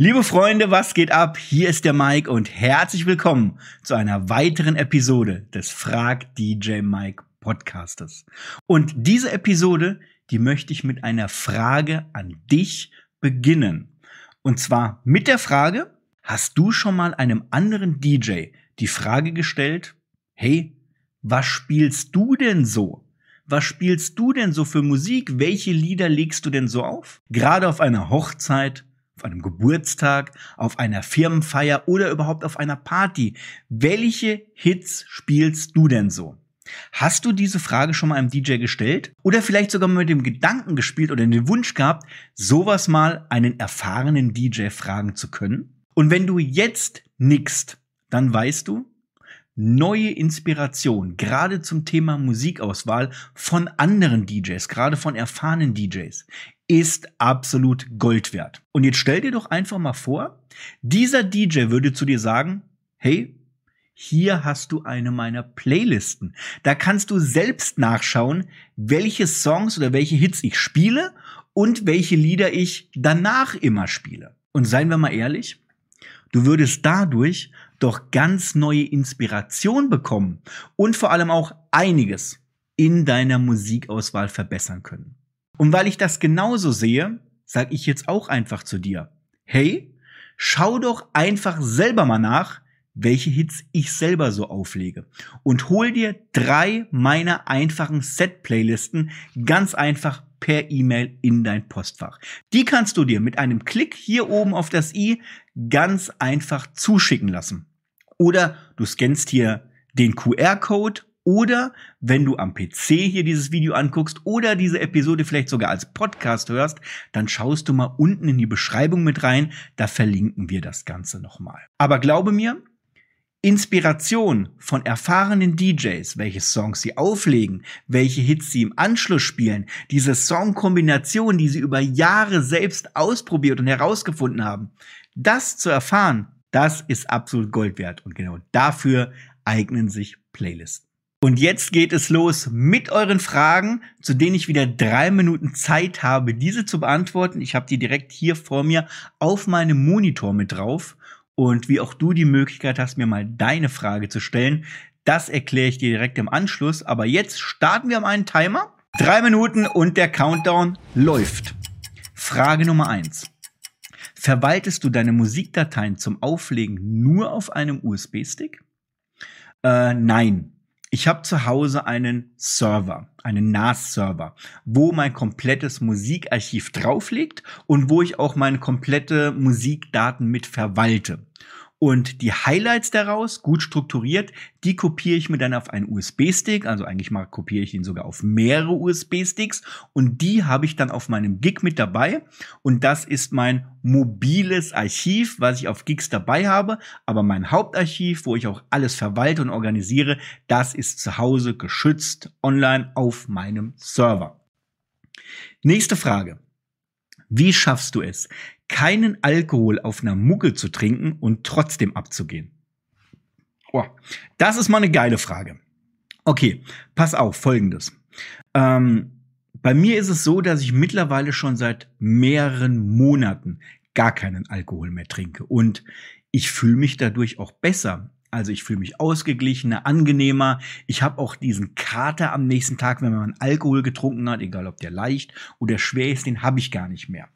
Liebe Freunde, was geht ab? Hier ist der Mike und herzlich willkommen zu einer weiteren Episode des Frag DJ Mike Podcastes. Und diese Episode, die möchte ich mit einer Frage an dich beginnen. Und zwar mit der Frage, hast du schon mal einem anderen DJ die Frage gestellt, hey, was spielst du denn so? Was spielst du denn so für Musik? Welche Lieder legst du denn so auf? Gerade auf einer Hochzeit auf einem Geburtstag, auf einer Firmenfeier oder überhaupt auf einer Party. Welche Hits spielst du denn so? Hast du diese Frage schon mal einem DJ gestellt? Oder vielleicht sogar mit dem Gedanken gespielt oder den Wunsch gehabt, sowas mal einen erfahrenen DJ fragen zu können? Und wenn du jetzt nickst, dann weißt du, neue Inspiration, gerade zum Thema Musikauswahl von anderen DJs, gerade von erfahrenen DJs, ist absolut Gold wert. Und jetzt stell dir doch einfach mal vor, dieser DJ würde zu dir sagen, hey, hier hast du eine meiner Playlisten. Da kannst du selbst nachschauen, welche Songs oder welche Hits ich spiele und welche Lieder ich danach immer spiele. Und seien wir mal ehrlich, du würdest dadurch doch ganz neue Inspiration bekommen und vor allem auch einiges in deiner Musikauswahl verbessern können. Und weil ich das genauso sehe, sage ich jetzt auch einfach zu dir, hey, schau doch einfach selber mal nach, welche Hits ich selber so auflege. Und hol dir drei meiner einfachen Set-Playlisten ganz einfach per E-Mail in dein Postfach. Die kannst du dir mit einem Klick hier oben auf das i ganz einfach zuschicken lassen. Oder du scannst hier den QR-Code oder wenn du am PC hier dieses Video anguckst oder diese Episode vielleicht sogar als Podcast hörst, dann schaust du mal unten in die Beschreibung mit rein, da verlinken wir das Ganze nochmal. Aber glaube mir, Inspiration von erfahrenen DJs, welche Songs sie auflegen, welche Hits sie im Anschluss spielen, diese Songkombination, die sie über Jahre selbst ausprobiert und herausgefunden haben, das zu erfahren, das ist absolut Gold wert und genau dafür eignen sich Playlisten. Und jetzt geht es los mit euren Fragen, zu denen ich wieder drei Minuten Zeit habe, diese zu beantworten. Ich habe die direkt hier vor mir auf meinem Monitor mit drauf und wie auch du die Möglichkeit hast, mir mal deine Frage zu stellen. Das erkläre ich dir direkt im Anschluss. Aber jetzt starten wir mal einen Timer. Drei Minuten und der Countdown läuft. Frage Nummer eins. Verwaltest du deine Musikdateien zum Auflegen nur auf einem USB-Stick? Äh, nein. Ich habe zu Hause einen Server, einen NAS-Server, wo mein komplettes Musikarchiv drauf liegt und wo ich auch meine komplette Musikdaten mit verwalte. Und die Highlights daraus, gut strukturiert, die kopiere ich mir dann auf einen USB-Stick. Also eigentlich mal kopiere ich ihn sogar auf mehrere USB-Sticks. Und die habe ich dann auf meinem Gig mit dabei. Und das ist mein mobiles Archiv, was ich auf Gigs dabei habe. Aber mein Hauptarchiv, wo ich auch alles verwalte und organisiere, das ist zu Hause geschützt online auf meinem Server. Nächste Frage. Wie schaffst du es, keinen Alkohol auf einer Mucke zu trinken und trotzdem abzugehen? Oh, das ist mal eine geile Frage. Okay, pass auf, folgendes. Ähm, bei mir ist es so, dass ich mittlerweile schon seit mehreren Monaten gar keinen Alkohol mehr trinke. Und ich fühle mich dadurch auch besser. Also ich fühle mich ausgeglichener, angenehmer. Ich habe auch diesen Kater am nächsten Tag, wenn man Alkohol getrunken hat, egal ob der leicht oder schwer ist, den habe ich gar nicht mehr.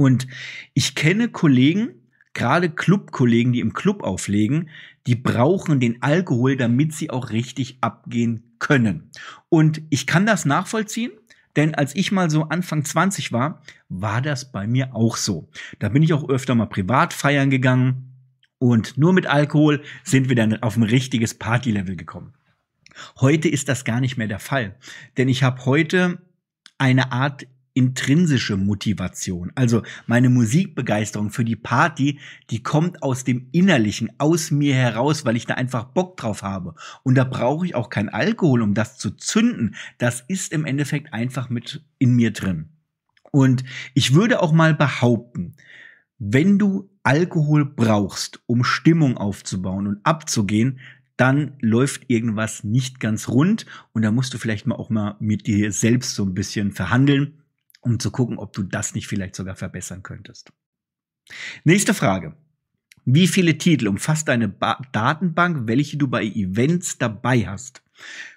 Und ich kenne Kollegen, gerade Clubkollegen, die im Club auflegen, die brauchen den Alkohol, damit sie auch richtig abgehen können. Und ich kann das nachvollziehen. Denn als ich mal so Anfang 20 war, war das bei mir auch so. Da bin ich auch öfter mal privat feiern gegangen und nur mit Alkohol sind wir dann auf ein richtiges Partylevel gekommen. Heute ist das gar nicht mehr der Fall, denn ich habe heute eine Art intrinsische Motivation. Also meine Musikbegeisterung für die Party, die kommt aus dem Innerlichen, aus mir heraus, weil ich da einfach Bock drauf habe. Und da brauche ich auch kein Alkohol, um das zu zünden. Das ist im Endeffekt einfach mit in mir drin. Und ich würde auch mal behaupten, wenn du Alkohol brauchst, um Stimmung aufzubauen und abzugehen, dann läuft irgendwas nicht ganz rund und da musst du vielleicht mal auch mal mit dir selbst so ein bisschen verhandeln um zu gucken, ob du das nicht vielleicht sogar verbessern könntest. Nächste Frage. Wie viele Titel umfasst deine ba Datenbank, welche du bei Events dabei hast?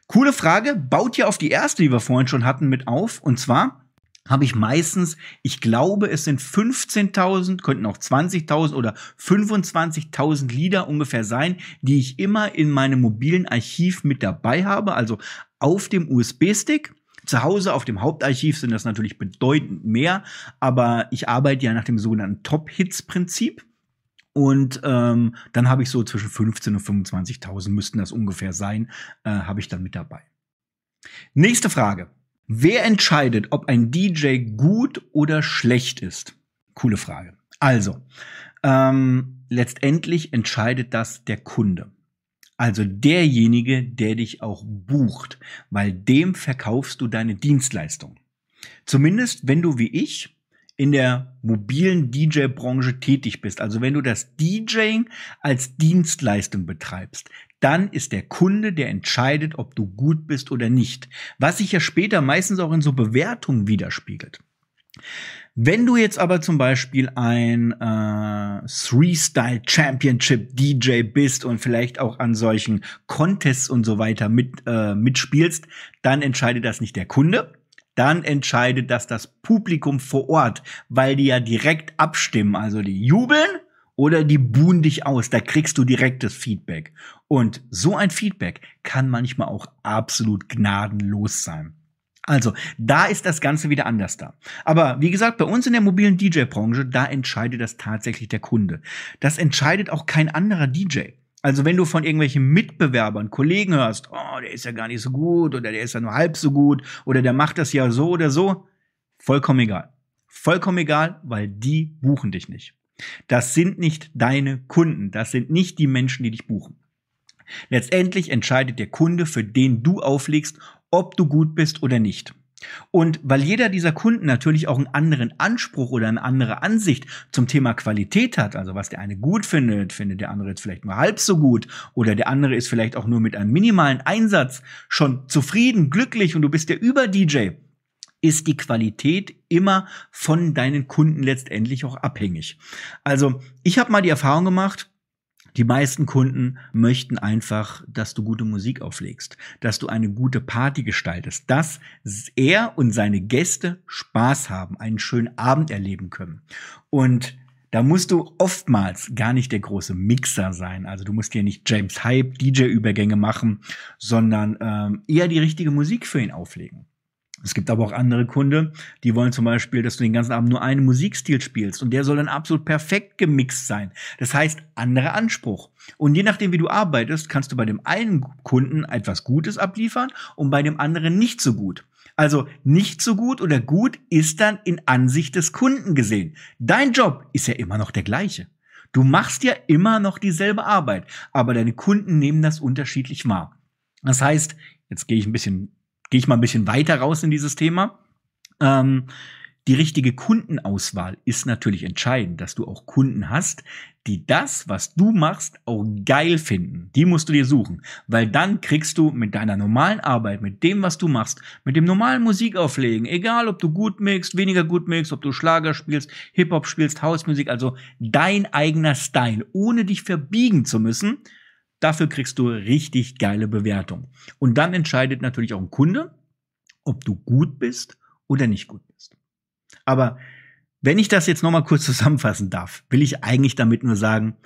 Coole Frage, baut ja auf die erste, die wir vorhin schon hatten, mit auf. Und zwar habe ich meistens, ich glaube, es sind 15.000, könnten auch 20.000 oder 25.000 Lieder ungefähr sein, die ich immer in meinem mobilen Archiv mit dabei habe, also auf dem USB-Stick. Zu Hause auf dem Hauptarchiv sind das natürlich bedeutend mehr, aber ich arbeite ja nach dem sogenannten Top-Hits-Prinzip. Und ähm, dann habe ich so zwischen 15 und 25.000 müssten das ungefähr sein, äh, habe ich dann mit dabei. Nächste Frage. Wer entscheidet, ob ein DJ gut oder schlecht ist? Coole Frage. Also, ähm, letztendlich entscheidet das der Kunde. Also derjenige, der dich auch bucht, weil dem verkaufst du deine Dienstleistung. Zumindest wenn du wie ich in der mobilen DJ-Branche tätig bist, also wenn du das DJing als Dienstleistung betreibst, dann ist der Kunde, der entscheidet, ob du gut bist oder nicht. Was sich ja später meistens auch in so Bewertungen widerspiegelt. Wenn du jetzt aber zum Beispiel ein äh, Three-Style Championship DJ bist und vielleicht auch an solchen Contests und so weiter mit, äh, mitspielst, dann entscheidet das nicht der Kunde, dann entscheidet das das Publikum vor Ort, weil die ja direkt abstimmen. Also die jubeln oder die buhen dich aus. Da kriegst du direktes Feedback. Und so ein Feedback kann manchmal auch absolut gnadenlos sein. Also, da ist das Ganze wieder anders da. Aber wie gesagt, bei uns in der mobilen DJ-Branche, da entscheidet das tatsächlich der Kunde. Das entscheidet auch kein anderer DJ. Also wenn du von irgendwelchen Mitbewerbern, Kollegen hörst, oh, der ist ja gar nicht so gut oder der ist ja nur halb so gut oder der macht das ja so oder so, vollkommen egal. Vollkommen egal, weil die buchen dich nicht. Das sind nicht deine Kunden, das sind nicht die Menschen, die dich buchen. Letztendlich entscheidet der Kunde, für den du auflegst, ob du gut bist oder nicht. Und weil jeder dieser Kunden natürlich auch einen anderen Anspruch oder eine andere Ansicht zum Thema Qualität hat, also was der eine gut findet, findet der andere jetzt vielleicht nur halb so gut oder der andere ist vielleicht auch nur mit einem minimalen Einsatz schon zufrieden, glücklich und du bist der Über-DJ, ist die Qualität immer von deinen Kunden letztendlich auch abhängig. Also ich habe mal die Erfahrung gemacht, die meisten Kunden möchten einfach, dass du gute Musik auflegst, dass du eine gute Party gestaltest, dass er und seine Gäste Spaß haben, einen schönen Abend erleben können. Und da musst du oftmals gar nicht der große Mixer sein. Also du musst hier nicht James Hype DJ-Übergänge machen, sondern ähm, eher die richtige Musik für ihn auflegen. Es gibt aber auch andere Kunden, die wollen zum Beispiel, dass du den ganzen Abend nur einen Musikstil spielst und der soll dann absolut perfekt gemixt sein. Das heißt, anderer Anspruch. Und je nachdem, wie du arbeitest, kannst du bei dem einen Kunden etwas Gutes abliefern und bei dem anderen nicht so gut. Also nicht so gut oder gut ist dann in Ansicht des Kunden gesehen. Dein Job ist ja immer noch der gleiche. Du machst ja immer noch dieselbe Arbeit, aber deine Kunden nehmen das unterschiedlich wahr. Das heißt, jetzt gehe ich ein bisschen gehe ich mal ein bisschen weiter raus in dieses Thema. Ähm, die richtige Kundenauswahl ist natürlich entscheidend, dass du auch Kunden hast, die das, was du machst, auch geil finden. Die musst du dir suchen, weil dann kriegst du mit deiner normalen Arbeit, mit dem, was du machst, mit dem normalen Musikauflegen, egal ob du gut mixst, weniger gut mixst, ob du Schlager spielst, Hip-Hop spielst, Hausmusik, also dein eigener Style, ohne dich verbiegen zu müssen, Dafür kriegst du richtig geile Bewertung. Und dann entscheidet natürlich auch ein Kunde, ob du gut bist oder nicht gut bist. Aber wenn ich das jetzt nochmal kurz zusammenfassen darf, will ich eigentlich damit nur sagen,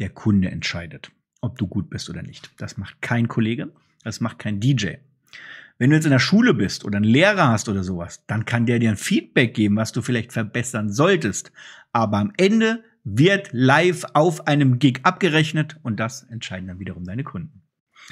der Kunde entscheidet, ob du gut bist oder nicht. Das macht kein Kollege, das macht kein DJ. Wenn du jetzt in der Schule bist oder einen Lehrer hast oder sowas, dann kann der dir ein Feedback geben, was du vielleicht verbessern solltest. Aber am Ende wird live auf einem Gig abgerechnet und das entscheiden dann wiederum deine Kunden.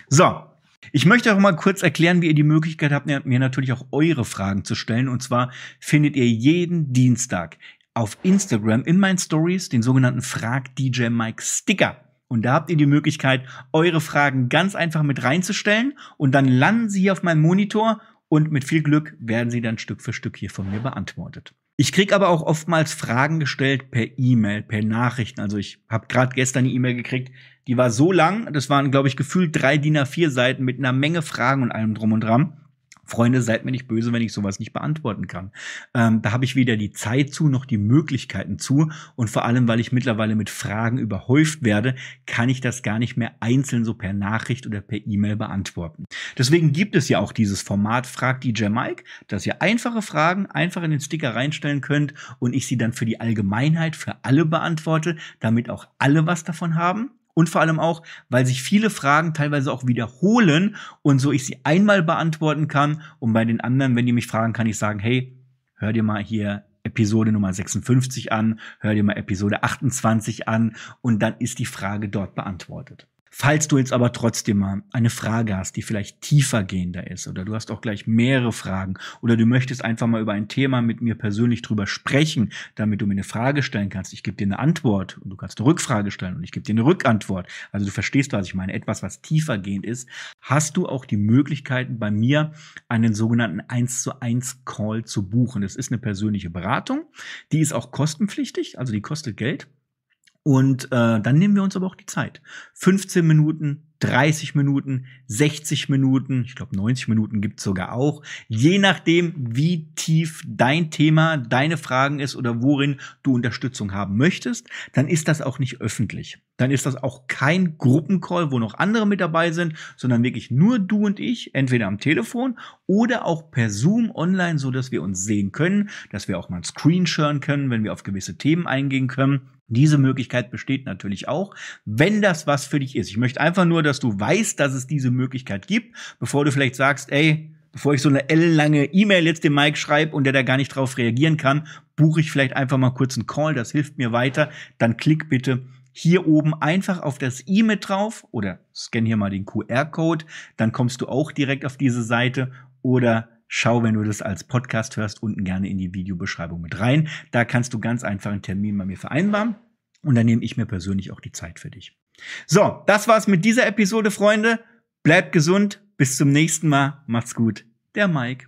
So, ich möchte auch mal kurz erklären, wie ihr die Möglichkeit habt, mir natürlich auch eure Fragen zu stellen. Und zwar findet ihr jeden Dienstag auf Instagram in meinen Stories den sogenannten Frag DJ Mike Sticker. Und da habt ihr die Möglichkeit, eure Fragen ganz einfach mit reinzustellen und dann landen sie hier auf meinem Monitor und mit viel Glück werden sie dann Stück für Stück hier von mir beantwortet. Ich krieg aber auch oftmals Fragen gestellt per E-Mail, per Nachrichten. Also ich habe gerade gestern eine E-Mail gekriegt, die war so lang, das waren glaube ich gefühlt drei DIN A4 Seiten mit einer Menge Fragen und allem drum und dran Freunde, seid mir nicht böse, wenn ich sowas nicht beantworten kann. Ähm, da habe ich weder die Zeit zu noch die Möglichkeiten zu. Und vor allem, weil ich mittlerweile mit Fragen überhäuft werde, kann ich das gar nicht mehr einzeln so per Nachricht oder per E-Mail beantworten. Deswegen gibt es ja auch dieses Format Frag DJ Mike, dass ihr einfache Fragen einfach in den Sticker reinstellen könnt und ich sie dann für die Allgemeinheit, für alle beantworte, damit auch alle was davon haben. Und vor allem auch, weil sich viele Fragen teilweise auch wiederholen und so ich sie einmal beantworten kann. Und bei den anderen, wenn die mich fragen, kann ich sagen, hey, hör dir mal hier Episode Nummer 56 an, hör dir mal Episode 28 an und dann ist die Frage dort beantwortet. Falls du jetzt aber trotzdem mal eine Frage hast, die vielleicht tiefer gehender ist, oder du hast auch gleich mehrere Fragen, oder du möchtest einfach mal über ein Thema mit mir persönlich drüber sprechen, damit du mir eine Frage stellen kannst, ich gebe dir eine Antwort und du kannst eine Rückfrage stellen und ich gebe dir eine Rückantwort. Also du verstehst, was ich meine, etwas, was tiefer gehend ist, hast du auch die Möglichkeiten bei mir einen sogenannten 1 zu 1 Call zu buchen. Das ist eine persönliche Beratung, die ist auch kostenpflichtig, also die kostet Geld. Und äh, dann nehmen wir uns aber auch die Zeit. 15 Minuten, 30 Minuten, 60 Minuten, ich glaube 90 Minuten gibt's sogar auch, je nachdem, wie tief dein Thema, deine Fragen ist oder worin du Unterstützung haben möchtest, dann ist das auch nicht öffentlich. Dann ist das auch kein Gruppencall, wo noch andere mit dabei sind, sondern wirklich nur du und ich, entweder am Telefon oder auch per Zoom online, so dass wir uns sehen können, dass wir auch mal einen Screen können, wenn wir auf gewisse Themen eingehen können. Diese Möglichkeit besteht natürlich auch, wenn das was für dich ist. Ich möchte einfach nur, dass du weißt, dass es diese Möglichkeit gibt, bevor du vielleicht sagst, ey, bevor ich so eine ellenlange E-Mail jetzt dem Mike schreibe und der da gar nicht drauf reagieren kann, buche ich vielleicht einfach mal kurz einen Call, das hilft mir weiter. Dann klick bitte hier oben einfach auf das E mail drauf oder scan hier mal den QR-Code, dann kommst du auch direkt auf diese Seite oder schau, wenn du das als Podcast hörst, unten gerne in die Videobeschreibung mit rein. Da kannst du ganz einfach einen Termin bei mir vereinbaren und dann nehme ich mir persönlich auch die Zeit für dich. So, das war's mit dieser Episode, Freunde. Bleibt gesund. Bis zum nächsten Mal. Macht's gut. Der Mike.